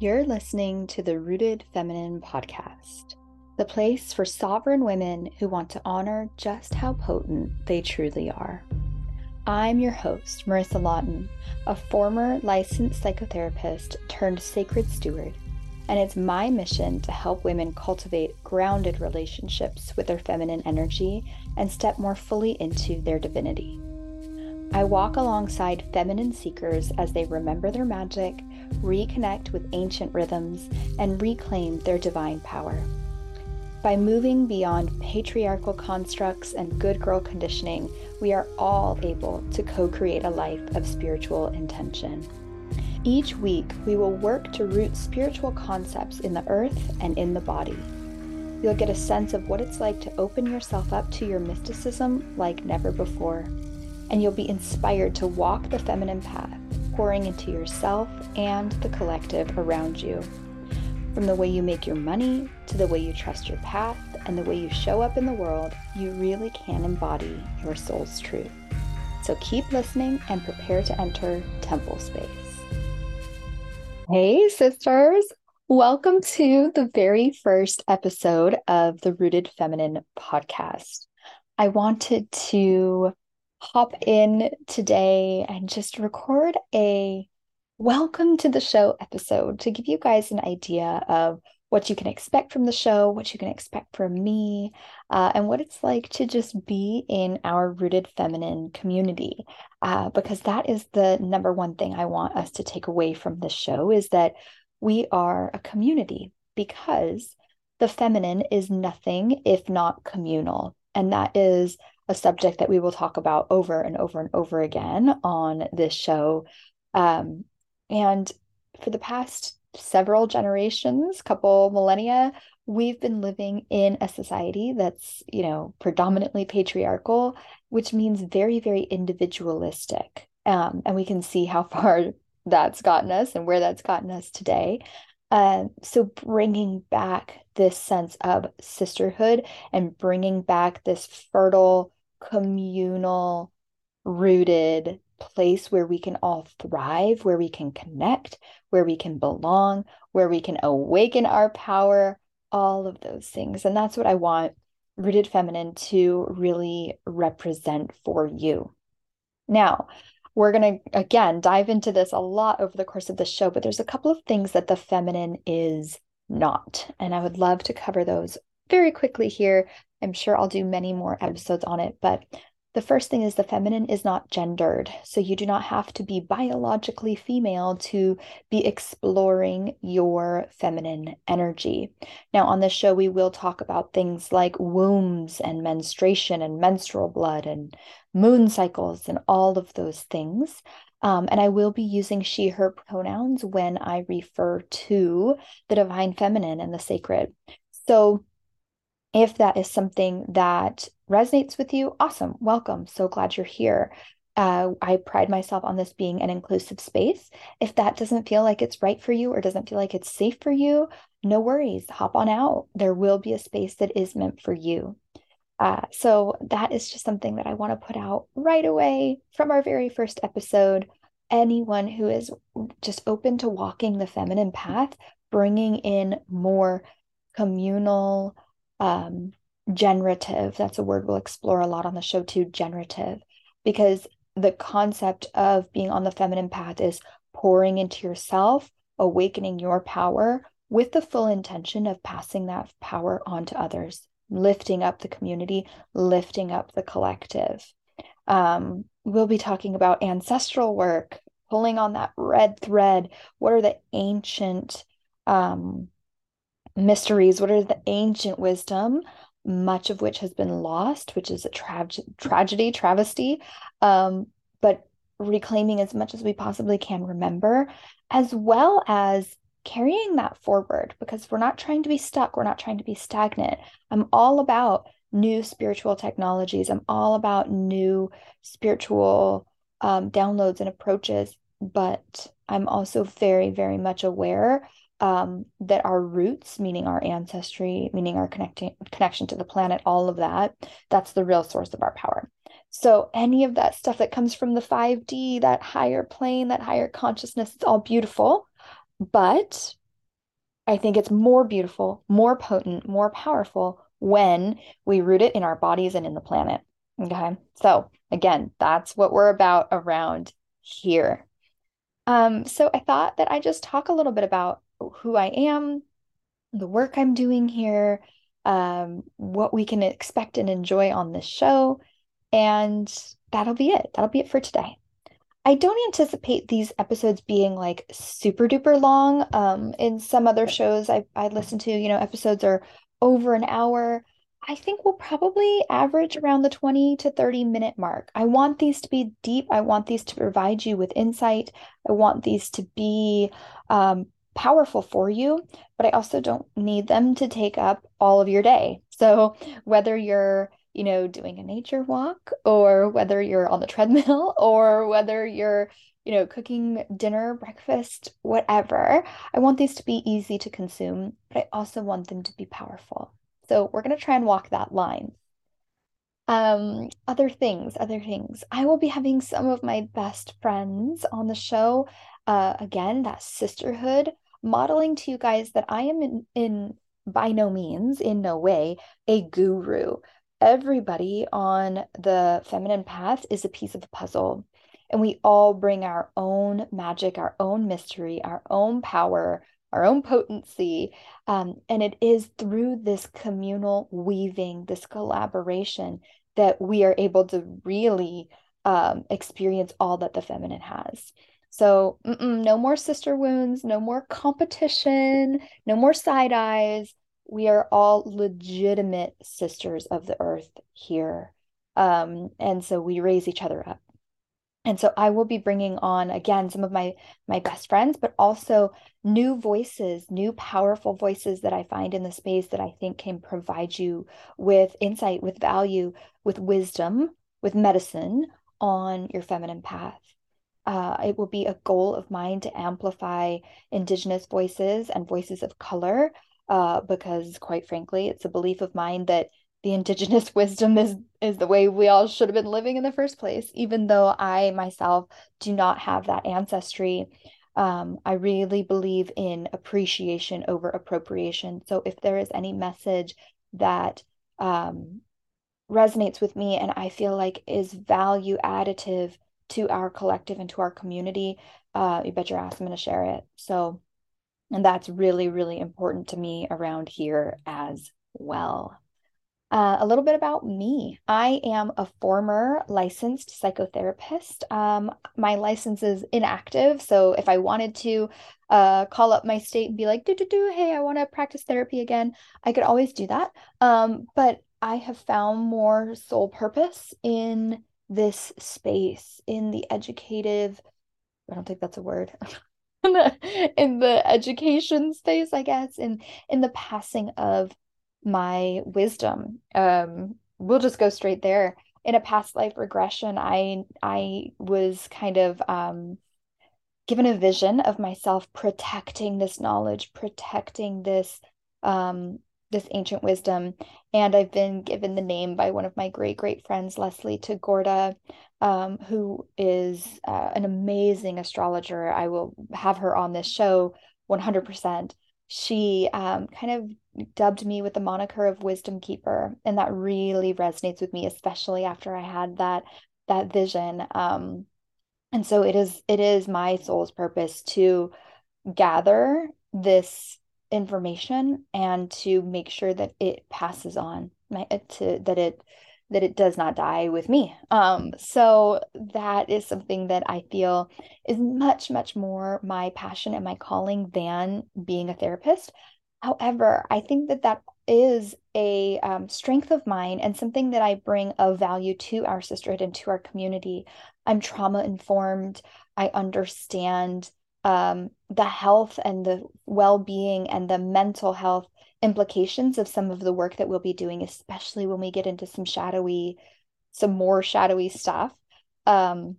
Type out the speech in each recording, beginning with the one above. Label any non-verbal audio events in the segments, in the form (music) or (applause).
You're listening to the Rooted Feminine podcast, the place for sovereign women who want to honor just how potent they truly are. I'm your host, Marissa Lawton, a former licensed psychotherapist turned sacred steward, and it's my mission to help women cultivate grounded relationships with their feminine energy and step more fully into their divinity. I walk alongside feminine seekers as they remember their magic, reconnect with ancient rhythms, and reclaim their divine power. By moving beyond patriarchal constructs and good girl conditioning, we are all able to co create a life of spiritual intention. Each week, we will work to root spiritual concepts in the earth and in the body. You'll get a sense of what it's like to open yourself up to your mysticism like never before and you'll be inspired to walk the feminine path, pouring into yourself and the collective around you. From the way you make your money to the way you trust your path and the way you show up in the world, you really can embody your soul's truth. So keep listening and prepare to enter temple space. Hey, sisters. Welcome to the very first episode of the Rooted Feminine podcast. I wanted to hop in today and just record a welcome to the show episode to give you guys an idea of what you can expect from the show, what you can expect from me, uh, and what it's like to just be in our rooted feminine community. Uh, because that is the number one thing I want us to take away from this show is that we are a community because the feminine is nothing if not communal. And that is a subject that we will talk about over and over and over again on this show. Um, and for the past several generations, couple millennia, we've been living in a society that's, you know, predominantly patriarchal, which means very, very individualistic. Um, and we can see how (laughs) far that's gotten us and where that's gotten us today. Uh, so bringing back this sense of sisterhood and bringing back this fertile communal, rooted place where we can all thrive, where we can connect, where we can belong, where we can awaken our power, all of those things. And that's what I want Rooted Feminine to really represent for you. Now, we're going to again dive into this a lot over the course of the show, but there's a couple of things that the feminine is not. And I would love to cover those very quickly here I'm sure I'll do many more episodes on it, but the first thing is the feminine is not gendered. So you do not have to be biologically female to be exploring your feminine energy. Now, on this show, we will talk about things like wombs and menstruation and menstrual blood and moon cycles and all of those things. Um, and I will be using she, her pronouns when I refer to the divine feminine and the sacred. So, if that is something that resonates with you, awesome. Welcome. So glad you're here. Uh, I pride myself on this being an inclusive space. If that doesn't feel like it's right for you or doesn't feel like it's safe for you, no worries. Hop on out. There will be a space that is meant for you. Uh, so that is just something that I want to put out right away from our very first episode. Anyone who is just open to walking the feminine path, bringing in more communal, um, generative. That's a word we'll explore a lot on the show too, generative, because the concept of being on the feminine path is pouring into yourself, awakening your power with the full intention of passing that power on to others, lifting up the community, lifting up the collective. Um, we'll be talking about ancestral work, pulling on that red thread. What are the ancient um, mysteries, what are the ancient wisdom, much of which has been lost, which is a tra- tragedy, travesty, um, but reclaiming as much as we possibly can remember, as well as carrying that forward because we're not trying to be stuck, we're not trying to be stagnant. I'm all about new spiritual technologies, I'm all about new spiritual um, downloads and approaches, but I'm also very, very much aware um, that our roots, meaning our ancestry, meaning our connecting connection to the planet, all of that, that's the real source of our power. So any of that stuff that comes from the 5D, that higher plane, that higher consciousness, it's all beautiful. But I think it's more beautiful, more potent, more powerful when we root it in our bodies and in the planet. Okay. So, again, that's what we're about around here. Um, so, I thought that I just talk a little bit about who I am, the work I'm doing here, um, what we can expect and enjoy on this show. And that'll be it. That'll be it for today. I don't anticipate these episodes being like super duper long. Um, in some other shows I I listen to, you know, episodes are over an hour. I think we'll probably average around the 20 to 30 minute mark. I want these to be deep. I want these to provide you with insight. I want these to be um, powerful for you, but I also don't need them to take up all of your day. So whether you're you know, doing a nature walk or whether you're on the treadmill (laughs) or whether you're, you know, cooking dinner, breakfast, whatever. I want these to be easy to consume, but I also want them to be powerful. So we're going to try and walk that line. Um, other things, other things. I will be having some of my best friends on the show. Uh, again, that sisterhood, modeling to you guys that I am in, in by no means, in no way, a guru everybody on the feminine path is a piece of the puzzle. And we all bring our own magic, our own mystery, our own power, our own potency. Um, and it is through this communal weaving, this collaboration, that we are able to really um, experience all that the feminine has. So, no more sister wounds, no more competition, no more side eyes we are all legitimate sisters of the earth here. Um, and so we raise each other up. And so I will be bringing on again some of my my best friends, but also new voices, new powerful voices that I find in the space that I think can provide you with insight, with value, with wisdom, with medicine on your feminine path. Uh, it will be a goal of mine to amplify Indigenous voices and voices of color uh, because quite frankly, it's a belief of mine that the indigenous (laughs) wisdom is is the way we all should have been living in the first place. Even though I myself do not have that ancestry, um, I really believe in appreciation over appropriation. So if there is any message that um, resonates with me and I feel like is value additive to our collective and to our community, uh, you bet your ass I'm going to share it. So and that's really, really important to me around here as well. Uh, a little bit about me. I am a former licensed psychotherapist. Um, my license is inactive. So if I wanted to uh, call up my state and be like, do, do, do, hey, I want to practice therapy again, I could always do that. Um, but I have found more soul purpose in this space, in the educative, I don't think that's a word. (laughs) in the in the education space, I guess, in in the passing of my wisdom. Um, we'll just go straight there. In a past life regression, I I was kind of um, given a vision of myself protecting this knowledge, protecting this um, this ancient wisdom. And I've been given the name by one of my great, great friends, Leslie Tagorda, um, who is uh, an amazing astrologer. I will have her on this show 100%. She um, kind of dubbed me with the moniker of wisdom keeper. And that really resonates with me, especially after I had that that vision. Um, and so it is it is my soul's purpose to gather this information and to make sure that it passes on to that it that it does not die with me. Um so that is something that i feel is much much more my passion and my calling than being a therapist. However i think that that is a um, strength of mine and something that i bring of value to our sisterhood and to our community. I'm trauma informed i understand um, the health and the well-being and the mental health implications of some of the work that we'll be doing especially when we get into some shadowy some more shadowy stuff. Um,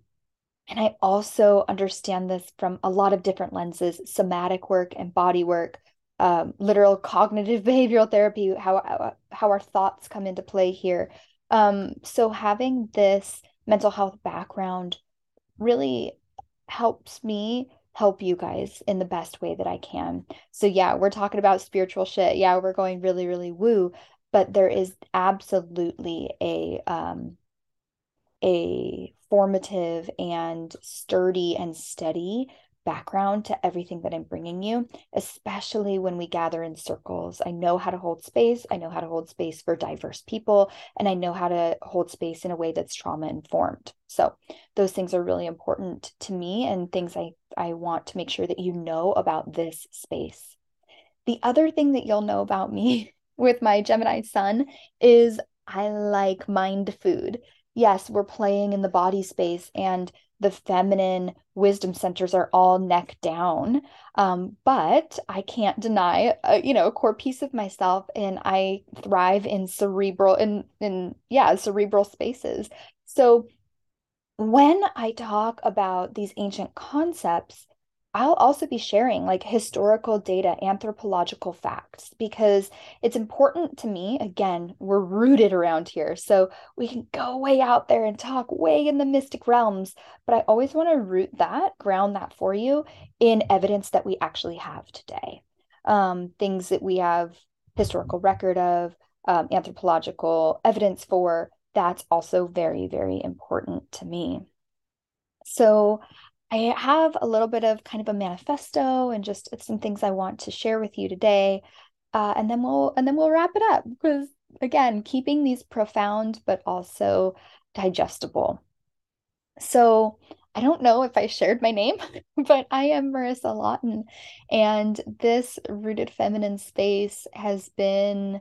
and i also understand this from a lot of different lenses somatic work and body work um, literal cognitive (laughs) behavioral therapy how how our thoughts come into play here. Um, so having this mental health background really helps me help you guys in the best way that I can. So, yeah, we're talking about spiritual shit. Yeah, we're going really, really woo, but there is absolutely a, um, a formative and sturdy and steady background to everything that I'm bringing you, especially when we gather in circles. I know how to hold space. I know how to hold space for diverse people, and I know how to hold space in a way that's trauma informed. So, those things are really important to me and things I, I want to make sure that you know about this space. The other thing that you'll know about me (laughs) with my Gemini sun is I like mind food. Yes, we're playing in the body space and the feminine wisdom centers are all neck down. Um, but I can't deny, uh, you know, a core piece of myself, and I thrive in cerebral, in in yeah, cerebral spaces. So when I talk about these ancient concepts, I'll also be sharing like historical data, anthropological facts, because it's important to me. Again, we're rooted around here. So we can go way out there and talk way in the mystic realms. But I always want to root that, ground that for you in evidence that we actually have today. Um, things that we have historical record of, um, anthropological evidence for. That's also very, very important to me. So I have a little bit of kind of a manifesto and just some things I want to share with you today. Uh, and then we'll and then we'll wrap it up because again, keeping these profound but also digestible. So I don't know if I shared my name, (laughs) but I am Marissa Lawton. And this rooted feminine space has been,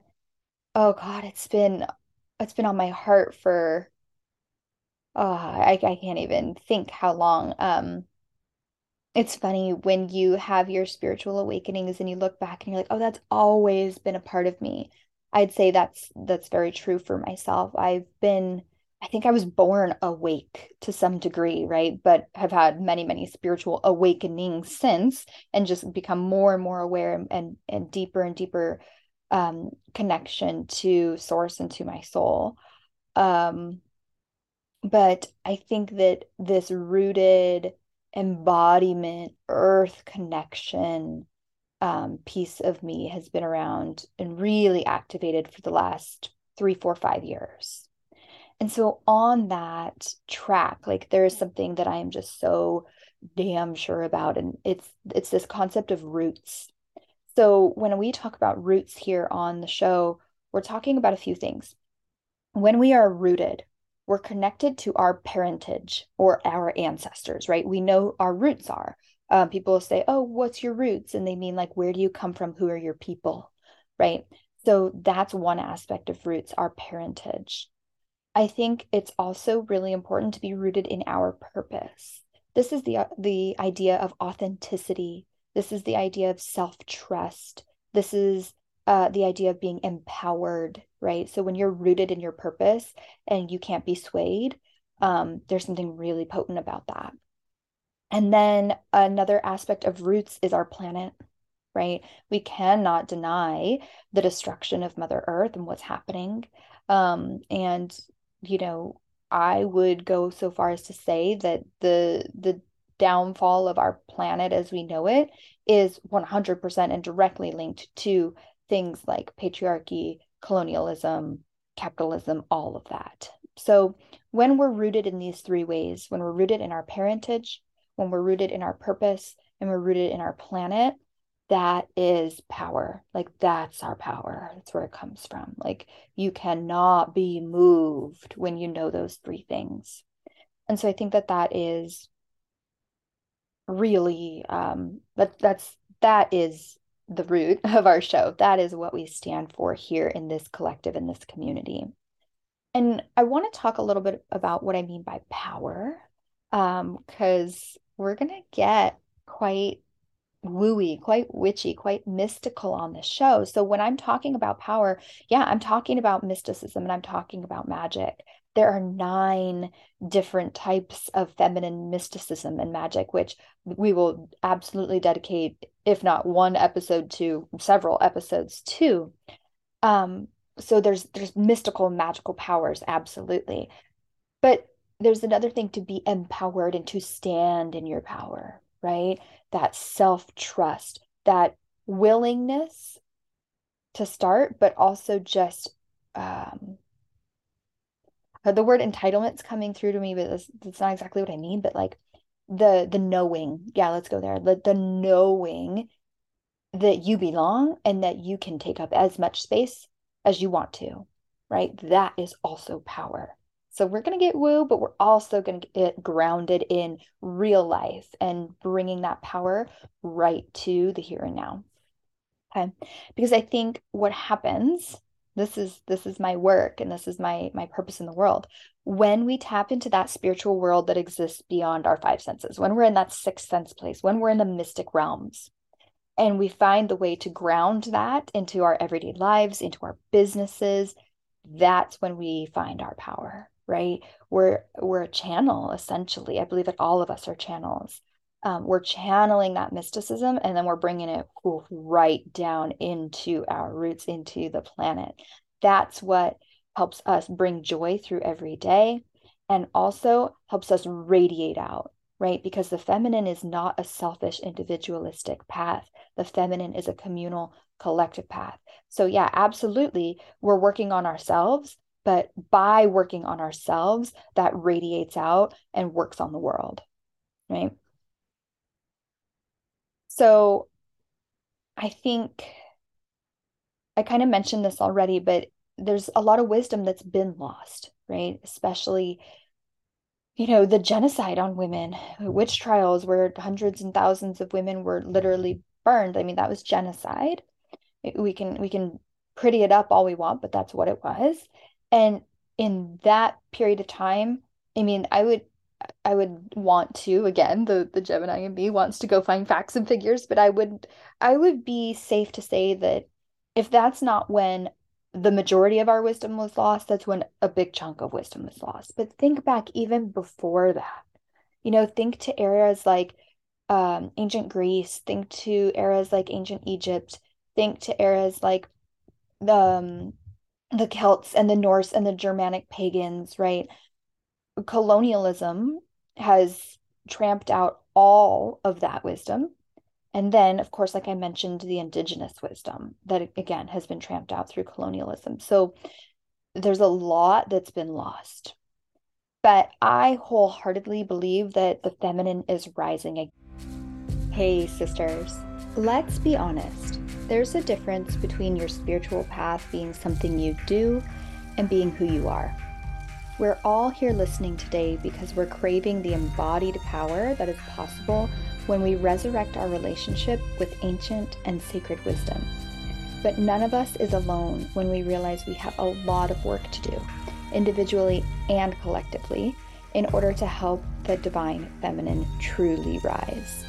oh God, it's been it's been on my heart for oh, I, I can't even think how long. Um, it's funny when you have your spiritual awakenings and you look back and you're like, oh, that's always been a part of me. I'd say that's that's very true for myself. I've been, I think I was born awake to some degree, right? But have had many, many spiritual awakenings since and just become more and more aware and and, and deeper and deeper um, connection to source and to my soul. Um, but I think that this rooted embodiment, earth connection um, piece of me has been around and really activated for the last three, four, five years. And so on that track, like there is something that I am just so damn sure about, and it's it's this concept of roots. So when we talk about roots here on the show, we're talking about a few things. When we are rooted, we're connected to our parentage or our ancestors, right? We know our roots are. Um, people say, Oh, what's your roots? And they mean, like, where do you come from? Who are your people, right? So that's one aspect of roots, our parentage. I think it's also really important to be rooted in our purpose. This is the uh, the idea of authenticity. This is the idea of self-trust. This is uh, the idea of being empowered, right? So when you're rooted in your purpose and you can't be swayed, um, there's something really potent about that. And then another aspect of roots is our planet, right? We cannot deny the destruction of Mother Earth and what's happening. Um, and, you know, I would go so far as to say that the the downfall of our planet as we know it is 100% and directly linked to things like patriarchy, colonialism, capitalism, all of that. So, when we're rooted in these three ways, when we're rooted in our parentage, when we're rooted in our purpose, and we're rooted in our planet, that is power. Like, that's our power. That's where it comes from. Like, you cannot be moved when you know those three things. And so, I think that that is really, um, that, that's, that is the root (laughs) of our show. That is what we stand for here in this collective, in this community. And I want to talk a little bit about what I mean by power, because um, we're going to get quite wooey, quite witchy, quite mystical on this show. So when I'm talking about power, yeah, I'm talking about mysticism and I'm talking about magic there are nine different types of feminine mysticism and magic, which we will absolutely dedicate, if not one episode to, several episodes to. Um, so there's there's mystical magical powers, absolutely. But there's another thing to be empowered and to stand in your power, right? that self trust, that willingness to start, but also just um, the word entitlement's coming through to me, but that's, not exactly what I mean. But like the the knowing, yeah, let's go there. The the knowing that you belong and that you can take up as much space as you want to, right? That is also power. So we're going to get woo, but we're also going to get grounded in real life and bringing that power right to the here and now. Okay. Because I think what happens, this is this is my work and this is my my purpose in the world. When we tap into that spiritual world that exists beyond our five senses, when we're in that sixth sense place, when we're in the mystic realms, and we find the way to ground that into our everyday lives, into our businesses, that's when we find our power, right? We're we're a channel essentially. I believe that all of us are channels um, we're channeling that mysticism and then we're bringing it right down into our roots into the planet. That's what helps us bring joy through every day and also helps us radiate out right? Because the feminine is not a selfish individualistic path. The feminine is a communal collective path. So yeah absolutely we're working on ourselves but by working on ourselves that radiates out and works on the world right so I think I kind of mentioned this already, but there's a lot of wisdom that's been lost, right? Especially, you know, the genocide on women, witch trials where hundreds and thousands of women were literally burned. I mean, that was genocide. We can we can pretty it up all we want, but that's what it was. And in that period of time, I mean, I would I would want to again the the Gemini in me wants to go find facts and figures, but I would I would be safe to say that if that's not when the majority of our wisdom was lost, that's when a big chunk of wisdom was lost. But think back even before that. You know, think to eras like um, ancient Greece, think to eras like ancient Egypt, think to eras like the um, the Celts and the Norse and the Germanic pagans, right? colonialism has tramped out all of that wisdom. And then, of course, like I mentioned, the indigenous wisdom that again has been tramped out through colonialism. So there's a lot that's been lost. But I wholeheartedly believe that the feminine is rising. again. Hey, sisters, let's be honest. There's a difference between your spiritual path being something you do and being who you are. We're all here listening today because we're craving the embodied power that is possible when we resurrect our relationship with ancient and sacred wisdom. But none of us is alone when we realize we have a lot of work to do, individually and collectively, in order to help the divine feminine truly rise.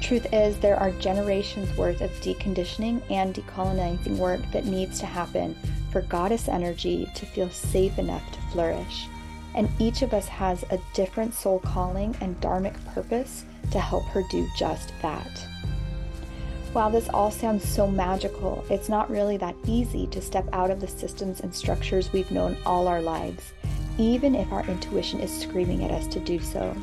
Truth is, there are generations worth of deconditioning and decolonizing work that needs to happen for goddess energy to feel safe enough to flourish. And each of us has a different soul calling and dharmic purpose to help her do just that. While this all sounds so magical, it's not really that easy to step out of the systems and structures we've known all our lives, even if our intuition is screaming at us to do so.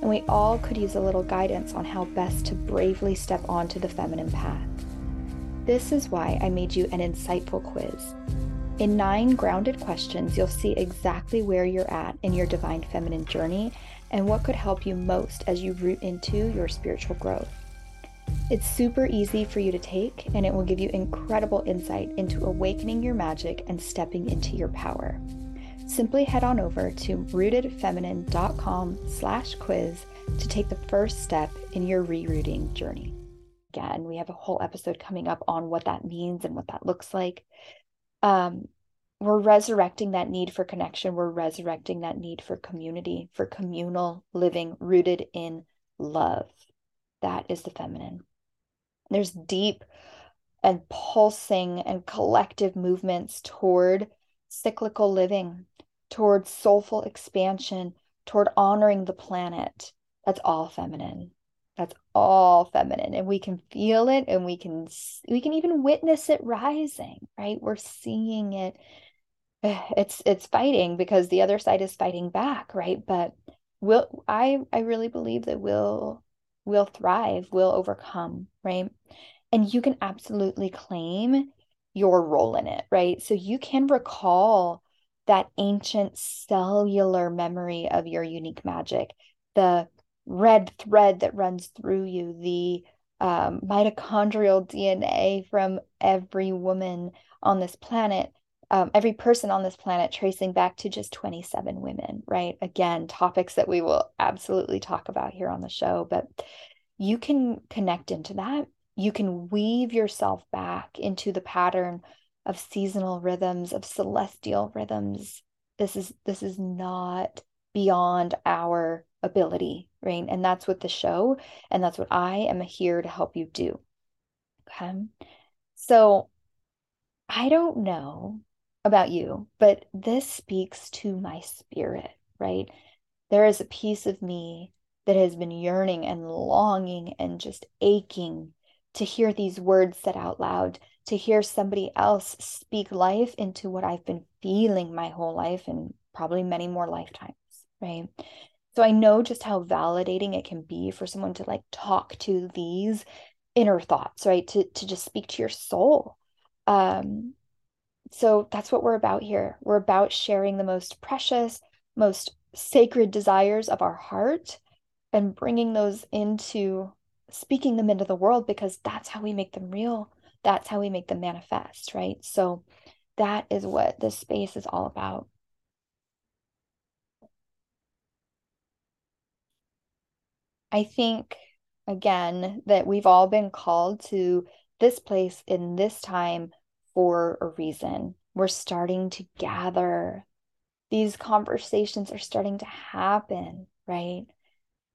And we all could use a little guidance on how best to bravely step onto the feminine path. This is why I made you an insightful quiz. In nine grounded questions, you'll see exactly where you're at in your divine feminine journey and what could help you most as you root into your spiritual growth. It's super easy for you to take, and it will give you incredible insight into awakening your magic and stepping into your power. Simply head on over to rootedfeminine.com slash quiz to take the first step in your rerouting journey. Again, we have a whole episode coming up on what that means and what that looks like um, we're resurrecting that need for connection. We're resurrecting that need for community, for communal living rooted in love. That is the feminine. There's deep and pulsing and collective movements toward cyclical living, toward soulful expansion, toward honoring the planet. That's all feminine that's all feminine and we can feel it and we can we can even witness it rising right we're seeing it (sighs) it's it's fighting because the other side is fighting back right but will i i really believe that we'll we'll thrive, we'll overcome, right? And you can absolutely claim your role in it, right? So you can recall that ancient cellular memory of your unique magic, the red thread that runs through you, the um, mitochondrial DNA from every woman on this planet, um, every person on this planet, tracing back to just 27 women, right? Again, topics that we will absolutely talk about here on the show, but you can connect into that. You can weave yourself back into the pattern of seasonal rhythms, of celestial rhythms. This is this is not beyond our ability, right? And that's what the show and that's what I am here to help you do. Okay. So I don't know about you, but this speaks to my spirit, right? There is a piece of me that has been yearning and longing and just aching to hear these words said out loud, to hear somebody else speak life into what I've been feeling my whole life and probably many more lifetimes, right? So I know just how validating it can be for someone to like talk to these inner thoughts, right? To to just speak to your soul. Um so that's what we're about here. We're about sharing the most precious, most sacred desires of our heart and bringing those into speaking them into the world because that's how we make them real. That's how we make them manifest, right? So that is what this space is all about. I think, again, that we've all been called to this place in this time for a reason. We're starting to gather. These conversations are starting to happen, right?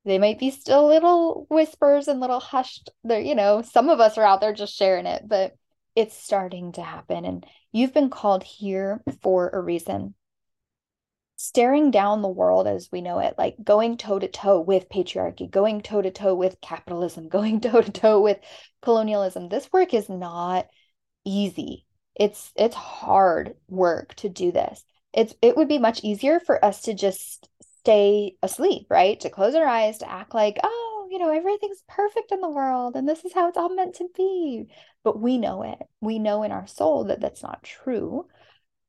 They might be still little whispers and little hushed. There, you know, some of us are out there just sharing it, but it's starting to happen. And you've been called here for a reason staring down the world as we know it, like going toe to toe with patriarchy, going toe to toe with capitalism, (laughs) going toe to toe with colonialism. This work is not easy. It's it's hard work to do this. It's it would be much easier for us to just stay asleep, right? To close our eyes, to act like, oh, you know, everything's perfect in the world and this is how it's all meant to be. But we know it. We know in our soul that that's not true.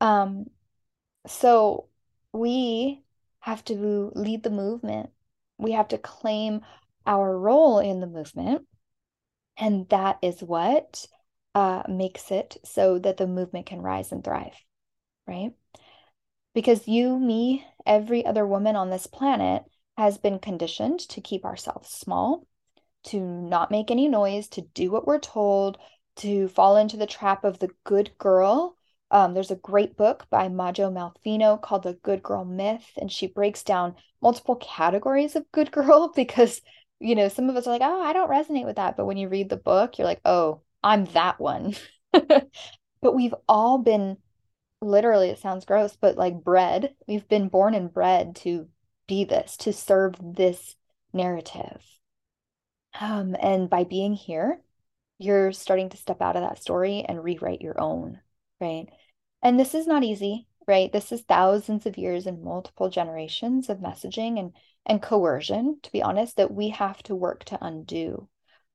Um, so we have to lead the movement. We have to claim our role in the movement. And that is what uh, makes it so that the movement can rise and thrive, right? Because you, me, every other woman on this planet has been conditioned to keep ourselves small, to not make any noise, to do what we're told, to fall into the trap of the good girl um, there's a great book by Majo Molfino called The Good Girl Myth, and she breaks down multiple categories of good (laughs) girl because, you know, some of us are like, oh, I don't resonate with that. But when you read the book, you're like, oh, I'm that one. (laughs) but we've all been literally, it sounds gross, but like bred, we've been born and bred to be this, to serve this narrative. Um, and by being here, you're starting to step out of that story and rewrite your own, right? And this is not easy, right? This is thousands of years and multiple generations of messaging and and coercion, to be honest, that we have to work to undo.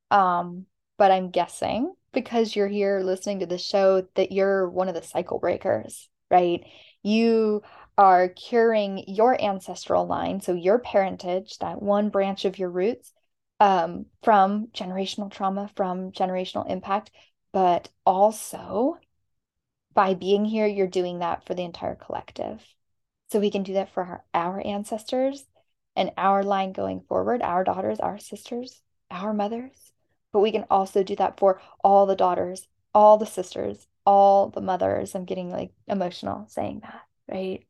Um, but I'm guessing because you're here listening to the show that you're one of the cycle breakers, right? You are curing your ancestral line, so your parentage, that one branch of your roots, um, from generational trauma, from generational impact, but also by being here, you're doing that for the entire collective. So we can do that for our, our ancestors and our line going forward, our daughters, our sisters, our mothers. But we can also do that for all the daughters, all the sisters, all the mothers. I'm getting like emotional saying that, right?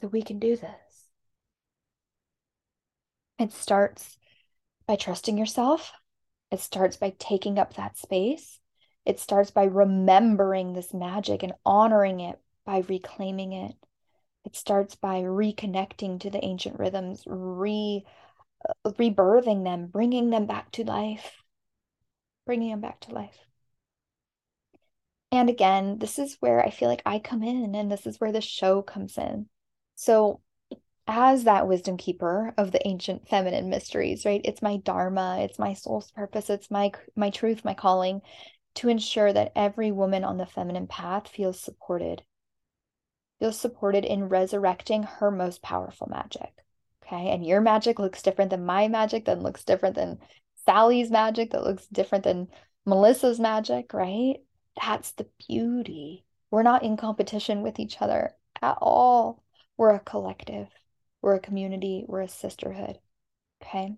So we can do this. It starts by trusting yourself. It starts by taking up that space. It starts by remembering this magic and honoring it by reclaiming it. It starts by reconnecting to the ancient rhythms, re uh, rebirthing them, bringing them back to life, bringing them back to life. And again, this is where I feel like I come in, and this is where the show comes in. So as that wisdom keeper of the ancient feminine mysteries, right? It's my dharma, it's my soul's purpose, it's my my truth, my calling to ensure that every woman on the feminine path feels supported. Feels supported in resurrecting her most powerful magic. Okay? And your magic looks different than my magic, that looks different than Sally's magic, that looks different than Melissa's magic, right? That's the beauty. We're not in competition with each other at all. We're a collective. We're a community, we're a sisterhood. Okay.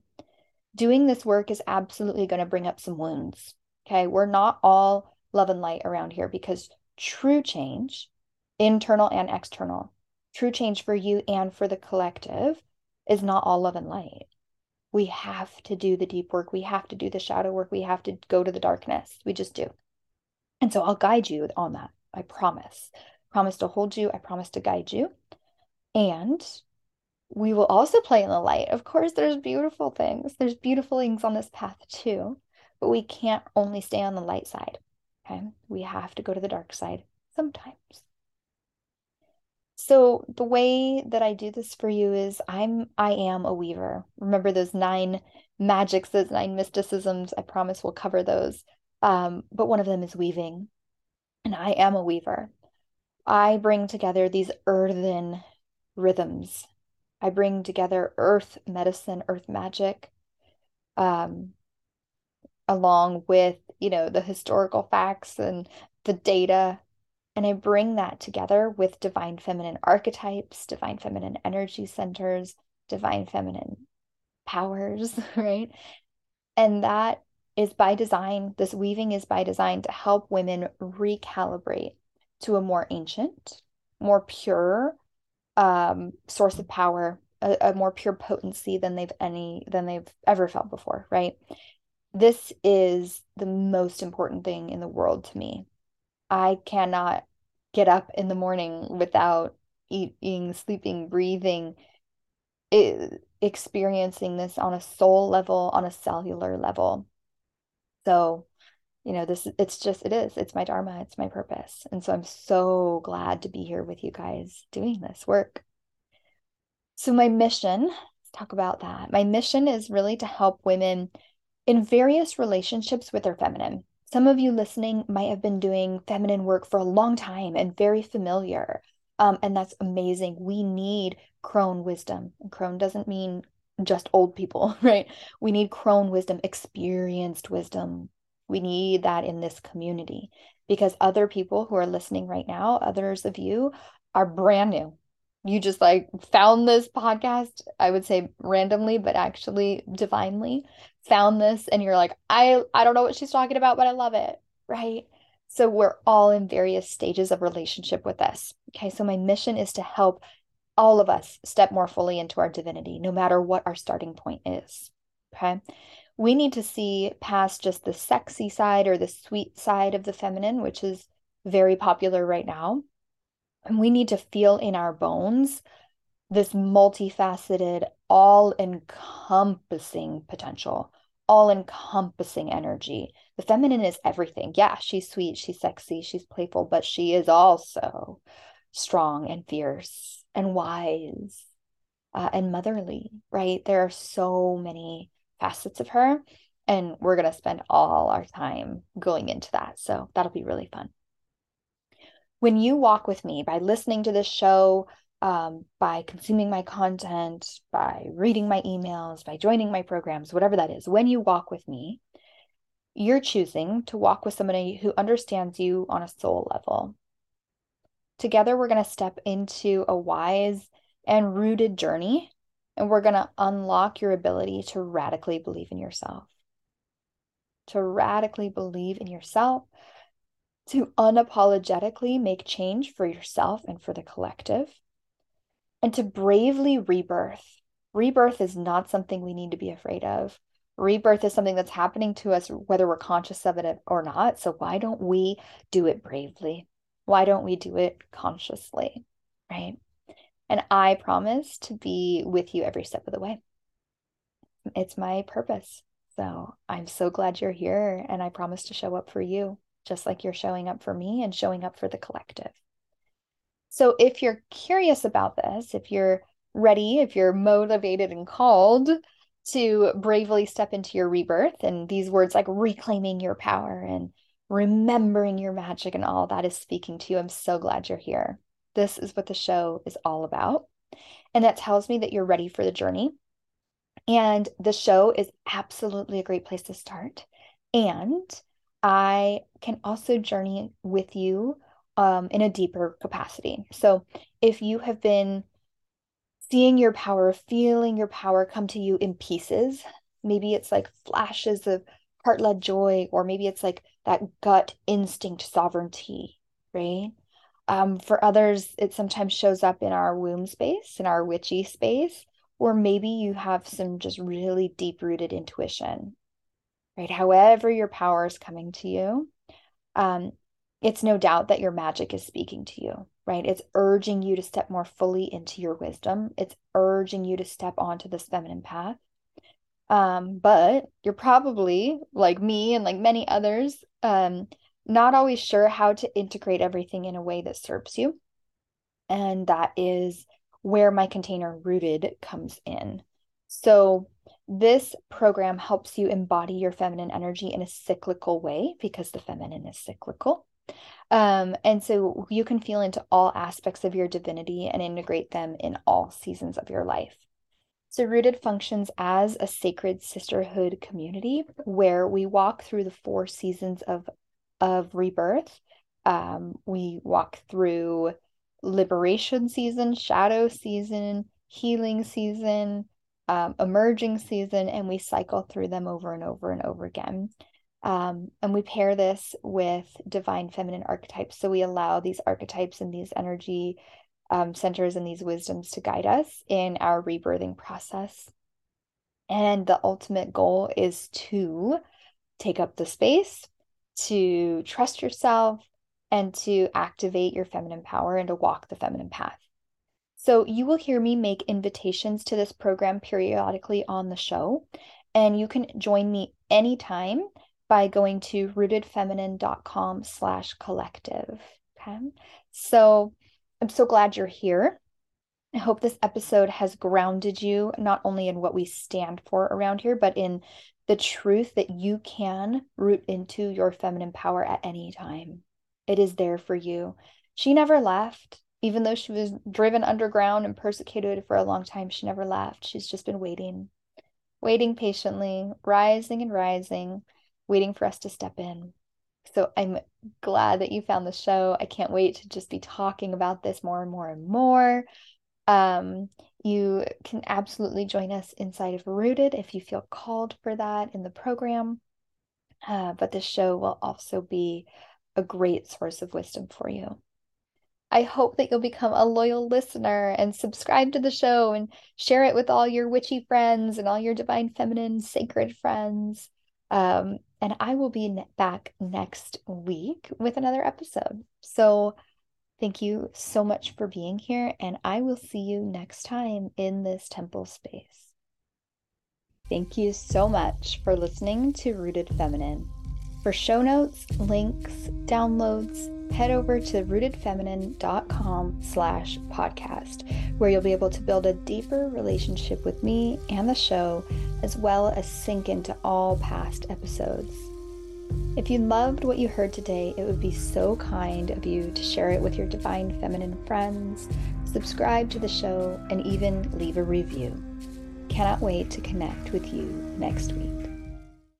Doing this work is absolutely going to bring up some wounds. Okay. We're not all love and light around here because true change, internal and external, true change for you and for the collective is not all love and light. We have to do the deep work. We have to do the shadow work. We have to go to the darkness. We just do. And so I'll guide you on that. I promise. Promise to hold you. I promise to guide you. And we will also play in the light. Of course, there's beautiful things. There's beautiful things on this path too, but we can't only stay on the light side. Okay. We have to go to the dark side sometimes. So the way that I do this for you is I'm I am a weaver. Remember those nine magics, those nine mysticisms. I promise we'll cover those. Um, but one of them is weaving. And I am a weaver. I bring together these earthen rhythms I bring together earth medicine, earth magic, um, along with, you know, the historical facts and the data. And I bring that together with divine feminine archetypes, divine feminine energy centers, divine feminine powers, (laughs) right? And that is by design. This weaving is by design to help women recalibrate to a more ancient, more pure, um, source of power, a, a more pure potency than they've any than they've ever felt before, right? This is the most important thing in the world to me. I cannot get up in the morning without eating, sleeping, breathing, experiencing this on a soul level, on a cellular level. So, you know, this it's just it is. It's my dharma, it's my purpose. And so I'm so glad to be here with you guys doing this work. So my mission, let's talk about that. My mission is really to help women in various relationships with their feminine. Some of you listening might have been doing feminine work for a long time and very familiar. Um, and that's amazing. We need crone wisdom. And crone doesn't mean just old people, (laughs) right? We need crone wisdom, experienced wisdom, we need that in this community because other people who are listening right now, others of you are brand new. You just like found this podcast, I would say randomly, but actually divinely found this and you're like, I I don't know what she's talking about, but I love it, right? So we're all in various stages of relationship with this. Okay, so my mission is to help all of us step more fully into our divinity, no matter what our starting point is. Okay we need to see past just the sexy side or the sweet side of the feminine, which is very popular right now. And we need to feel in our bones this multifaceted, all encompassing potential, all encompassing energy. The feminine is everything. Yeah, she's sweet, she's sexy, she's playful, but she is also strong and fierce and wise uh, and motherly, right? There are so many facets of her. And we're going to spend all our time going into that. So that'll be really fun. When you walk with me by listening to this show, um, by consuming my content, by reading my emails, by joining my programs, whatever that is, when you walk with me, you're choosing to walk with somebody who understands you on a soul level. Together, we're going to step into a wise and rooted journey and we're going to unlock your ability to radically believe in yourself. To radically believe in yourself, to unapologetically make change for yourself and for the collective, and to bravely rebirth. Rebirth is not something we need to be afraid of. Rebirth is something that's happening to us, whether we're conscious of it or not. So, why don't we do it bravely? Why don't we do it consciously? Right? And I promise to be with you every step of the way. It's my purpose. So I'm so glad you're here. And I promise to show up for you, just like you're showing up for me and showing up for the collective. So if you're curious about this, if you're ready, if you're motivated and called to bravely step into your rebirth, and these words like reclaiming your power and remembering your magic and all that is speaking to you, I'm so glad you're here. This is what the show is all about. And that tells me that you're ready for the journey. And the show is absolutely a great place to start. And I can also journey with you um, in a deeper capacity. So if you have been seeing your power, feeling your power come to you in pieces, maybe it's like flashes of heart led joy, or maybe it's like that gut instinct sovereignty, right? Um, for others, it sometimes shows up in our womb space, in our witchy space, or maybe you have some just really deep rooted intuition, right? However, your power is coming to you, um, it's no doubt that your magic is speaking to you, right? It's urging you to step more fully into your wisdom. It's urging you to step onto this feminine path. Um, but you're probably like me and like many others, um, not always sure how to integrate everything in a way that serves you. And that is where my container rooted comes in. So, this program helps you embody your feminine energy in a cyclical way because the feminine is cyclical. Um, and so you can feel into all aspects of your divinity and integrate them in all seasons of your life. So, Rooted functions as a sacred sisterhood community where we walk through the four seasons of, of rebirth. Um, we walk through liberation season, shadow season, healing season, um, emerging season, and we cycle through them over and over and over again. Um, and we pair this with divine feminine archetypes. So we allow these archetypes and these energy um, centers and these wisdoms to guide us in our rebirthing process. And the ultimate goal is to take up the space, to trust yourself, and to activate your feminine power and to walk the feminine path. So, you will hear me make invitations to this program periodically on the show, and you can join me anytime by going to rootedfeminine.com slash collective. Okay. So, I'm so glad you're here. I hope this episode has grounded you not only in what we stand for around here, but in the truth that you can root into your feminine power at any time. It is there for you. She never left, even though she was driven underground and persecuted for a long time. She never left. She's just been waiting, waiting patiently, rising and rising, waiting for us to step in. So I'm glad that you found the show. I can't wait to just be talking about this more and more and more. Um, you can absolutely join us inside of Rooted if you feel called for that in the program. Uh, but the show will also be a great source of wisdom for you. I hope that you'll become a loyal listener and subscribe to the show and share it with all your witchy friends and all your divine feminine sacred friends. Um, and I will be back next week with another episode. So thank you so much for being here, and I will see you next time in this temple space. Thank you so much for listening to Rooted Feminine. For show notes, links, downloads, head over to rootedfeminine.com slash podcast, where you'll be able to build a deeper relationship with me and the show, as well as sink into all past episodes. If you loved what you heard today, it would be so kind of you to share it with your divine feminine friends, subscribe to the show, and even leave a review. Cannot wait to connect with you next week.